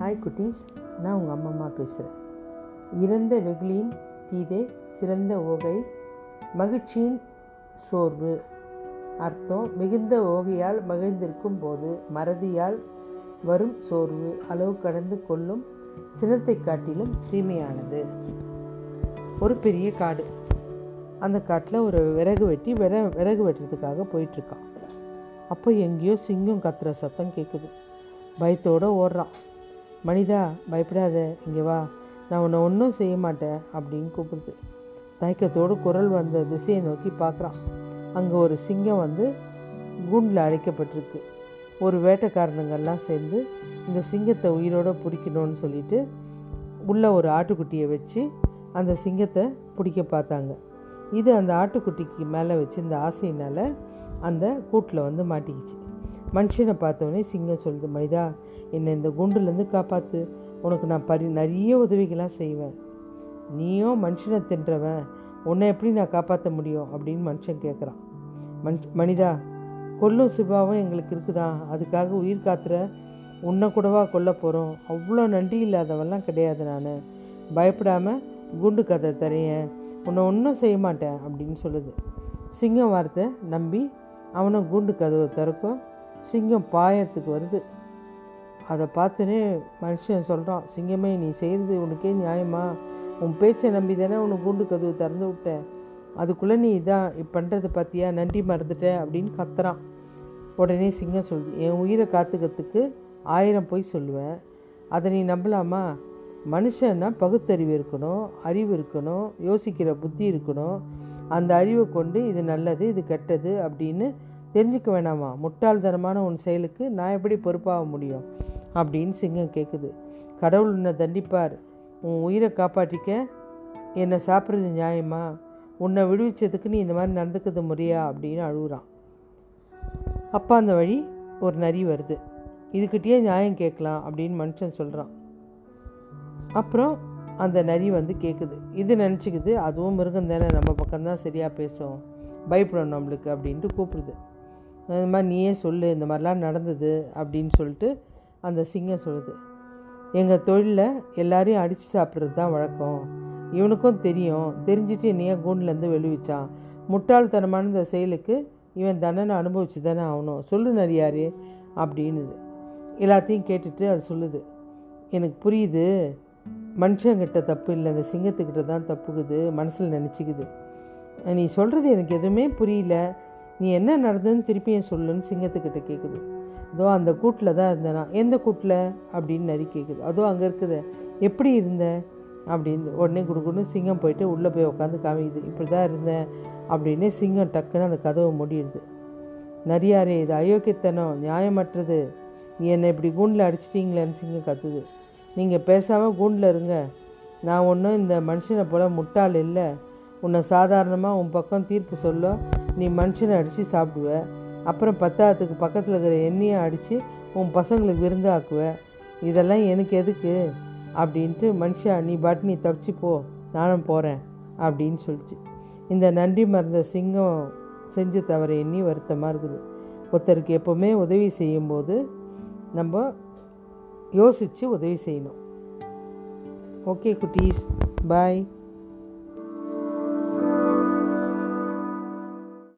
Hi குட்டீஸ். நான் உங்கள் அம்மா பேசுகிறேன் இறந்த வெகுளியின் தீதே சிறந்த ஓகை மகிழ்ச்சியின் சோர்வு. அர்த்தம் மிகுந்த ஓகையால் மகிழ்ந்திருக்கும் போது மறதியால் வரும் சோர்வு. அளவு கடந்து கொள்ளும் சினத்தை காட்டிலும் தீமையானது. ஒரு பெரிய காடு. அந்த காட்டில் ஒரு விறகு வெட்டி விற விறகு வெட்டுறதுக்காக போயிட்டுருக்கான். அப்போ எங்கேயோ சிங்கம் கத்துற சத்தம் கேட்குது பயத்தோடு ஓடுறான். மனிதா பயப்படாத இங்கே வா. நான் உன்னை ஒன்றும் செய்ய மாட்டேன் அப்படின்னு கூப்பிடுது. தயக்கத்தோடு குரல் வந்த திசையை நோக்கி பார்க்குறான். அங்கே ஒரு சிங்கம் வந்து கூண்டில் அடைக்கப்பட்டிருக்கு. ஒரு வேட்டைக்காரனுங்கள்லாம் சேர்ந்து இந்த சிங்கத்தை உயிரோடு பிடிக்கணும்னு சொல்லிட்டு உள்ள ஒரு ஆட்டுக்குட்டியை வச்சு அந்த சிங்கத்தை பிடிக்க பார்த்தாங்க. இது அந்த ஆட்டுக்குட்டிக்கு மேலே வச்சு இந்த ஆசையினால் அந்த கூட்டில் வந்து மாட்டிக்கிச்சு. மனுஷனை பார்த்தவொடனே சிங்கம் சொல்லுது மனிதா என்னை இந்த குண்டுலேருந்து காப்பாற்று உனக்கு நான் பரி நிறைய உதவிகளாக செய்வேன். நீயும் மனுஷனை தின்றவன். உன்னை எப்படி நான் காப்பாற்ற முடியும்? அப்படின்னு மனுஷன் கேட்குறான் மன் மனிதா கொல்லும் சிபாவும் எங்களுக்கு இருக்குதா? அதுக்காக உயிர் காத்துற உன்னை கூடவா கொல்ல போகிறோம் அவ்வளோ நன்றி இல்லாதவெல்லாம் கிடையாது நான். பயப்படாமல் குண்டு கதை தரையன் உன்னை ஒன்றும் செய்ய மாட்டேன் அப்படின்னு சொல்லுது. சிங்கம் வார்த்தை நம்பி அவனை கூண்டு கதவை திறக்கும். சிங்கம் பாயத்துக்கு வருது. அதை பார்த்துனே மனுஷன் சொல்கிறான் சிங்கமே நீ செய்கிறது உனக்கே நியாயமா? உன் பேச்சை நம்பி தானே உனக்கு கூண்டு கதவு திறந்து விட்டேன். அதுக்குள்ளே நீ இதான் பண்ணுறதை பார்த்தியா? நன்றி மறந்துட்ட அப்படின்னு கத்துறான். உடனே சிங்கம் சொல்லுது என் உயிரை காத்துக்கிறதுக்கு ஆயிரம் போய் சொல்லுவேன். அதை நீ நம்பலாமா? மனுஷன்னா பகுத்தறிவு இருக்கணும் அறிவு இருக்கணும் யோசிக்கிற புத்தி இருக்கணும். அந்த அறிவை கொண்டு இது நல்லது இது கெட்டது அப்படின்னு தெரிஞ்சுக்க வேணாமா? முட்டாள்தனமான உன் செயலுக்கு நான் எப்படி பொறுப்பாக முடியும்? அப்படின்னு சிங்கம் கேட்குது கடவுள் உன்னை தண்டிப்பார். உன் உயிரை காப்பாற்றிக்க என்னை சாப்பிட்றது நியாயமா? உன்னை விடுவிச்சதுக்கு நீ இந்த மாதிரி நடந்துக்கிறது முறையா? அப்படின்னு அழுகுறான். அப்பா அந்த வழி ஒரு நரி வருது. இதுக்கிட்டேயே நியாயம் கேட்கலாம் அப்படின்னு மனுஷன் சொல்கிறான் அப்புறம் அந்த நரி வந்து கேட்குது இது நினச்சிக்குது அதுவும் மிருகம் தானே நம்ம பக்கம்தான் சரியாக பேசும். பயப்படும் நம்மளுக்கு அப்படின்ட்டு கூப்பிடுது. இந்த மாதிரி நீயே சொல்லு இந்த மாதிரிலாம் நடந்தது அப்படின்னு சொல்லிட்டு அந்த சிங்கம் சொல்லுது. எங்கள் தொழிலில் எல்லாரையும் அடித்து சாப்பிட்றது தான் வழக்கம். இவனுக்கும் தெரியும். தெரிஞ்சுட்டு என்னையே கூண்டுலேருந்து வெளிவிச்சான். முட்டாள்தனமான இந்த செயலுக்கு இவன் தண்டனை அனுபவிச்சு தானே ஆகணும். சொல்லு நரியாரு அப்படின்னுது. எல்லாத்தையும் கேட்டுட்டு அது சொல்லுது. எனக்கு புரியுது. மனுஷங்கிட்ட தப்பு இல்லை. அந்த சிங்கத்துக்கிட்ட தான் தப்புக்குது மனசில் நினச்சிக்குது. நீ சொல்கிறது எனக்கு எதுவுமே புரியல. நீ என்ன நடந்ததுன்னு திருப்பியும் சொல்லுன்னு சிங்கத்துக்கிட்ட கேட்குது அதோ அந்த கூட்டில் தான் இருந்தேனா? எந்த கூட்டில்? அப்படின்னு நரி கேட்குது அதோ அங்கே இருக்குது. எப்படி இருந்த? அப்படின்னு உடனே குடுக்குன்னு சிங்கம் போயிட்டு உள்ளே போய் உட்காந்து காமிக்குது. இப்படி தான் இருந்தேன் அப்படின்னு சிங்கம் டக்குன்னு அந்த கதவை முடியுது நரியாரே இது அயோக்கியத்தனம். நியாயமற்றது. நீ என்னை இப்படி கூண்டில் அடிச்சிட்டிங்களேன்னு சிங்கம் கத்துது. நீங்கள் பேசாமல் கூண்டில் இருங்க. நான் ஒன்றும் இந்த மனுஷனை போல் முட்டாள் இல்லை. உன்னை சாதாரணமாக உன் பக்கம் தீர்ப்பு சொல்ல நீ மனுஷனை அடித்து சாப்பிடுவ. அப்புறம் பத்தாவதுக்கு பக்கத்தில் இருக்கிற எண்ணெயை அடித்து உன் பசங்களுக்கு விருந்தாக்குவ. இதெல்லாம் எனக்கு எதுக்கு? அப்படின்ட்டு மனுஷா நீ பாட்டு நீ தப்பிச்சு போ. நானும் போகிறேன் அப்படின்னு சொல்லிச்சு. இந்த நன்றி மறந்த சிங்கம் செஞ்ச தவிர எண்ணி வருத்தமாக இருக்குது. ஒருத்தருக்கு எப்போவுமே உதவி செய்யும்போது நம்ம யோசித்து உதவி செய்யணும். ஓகே குட்டீஸ். பாய்.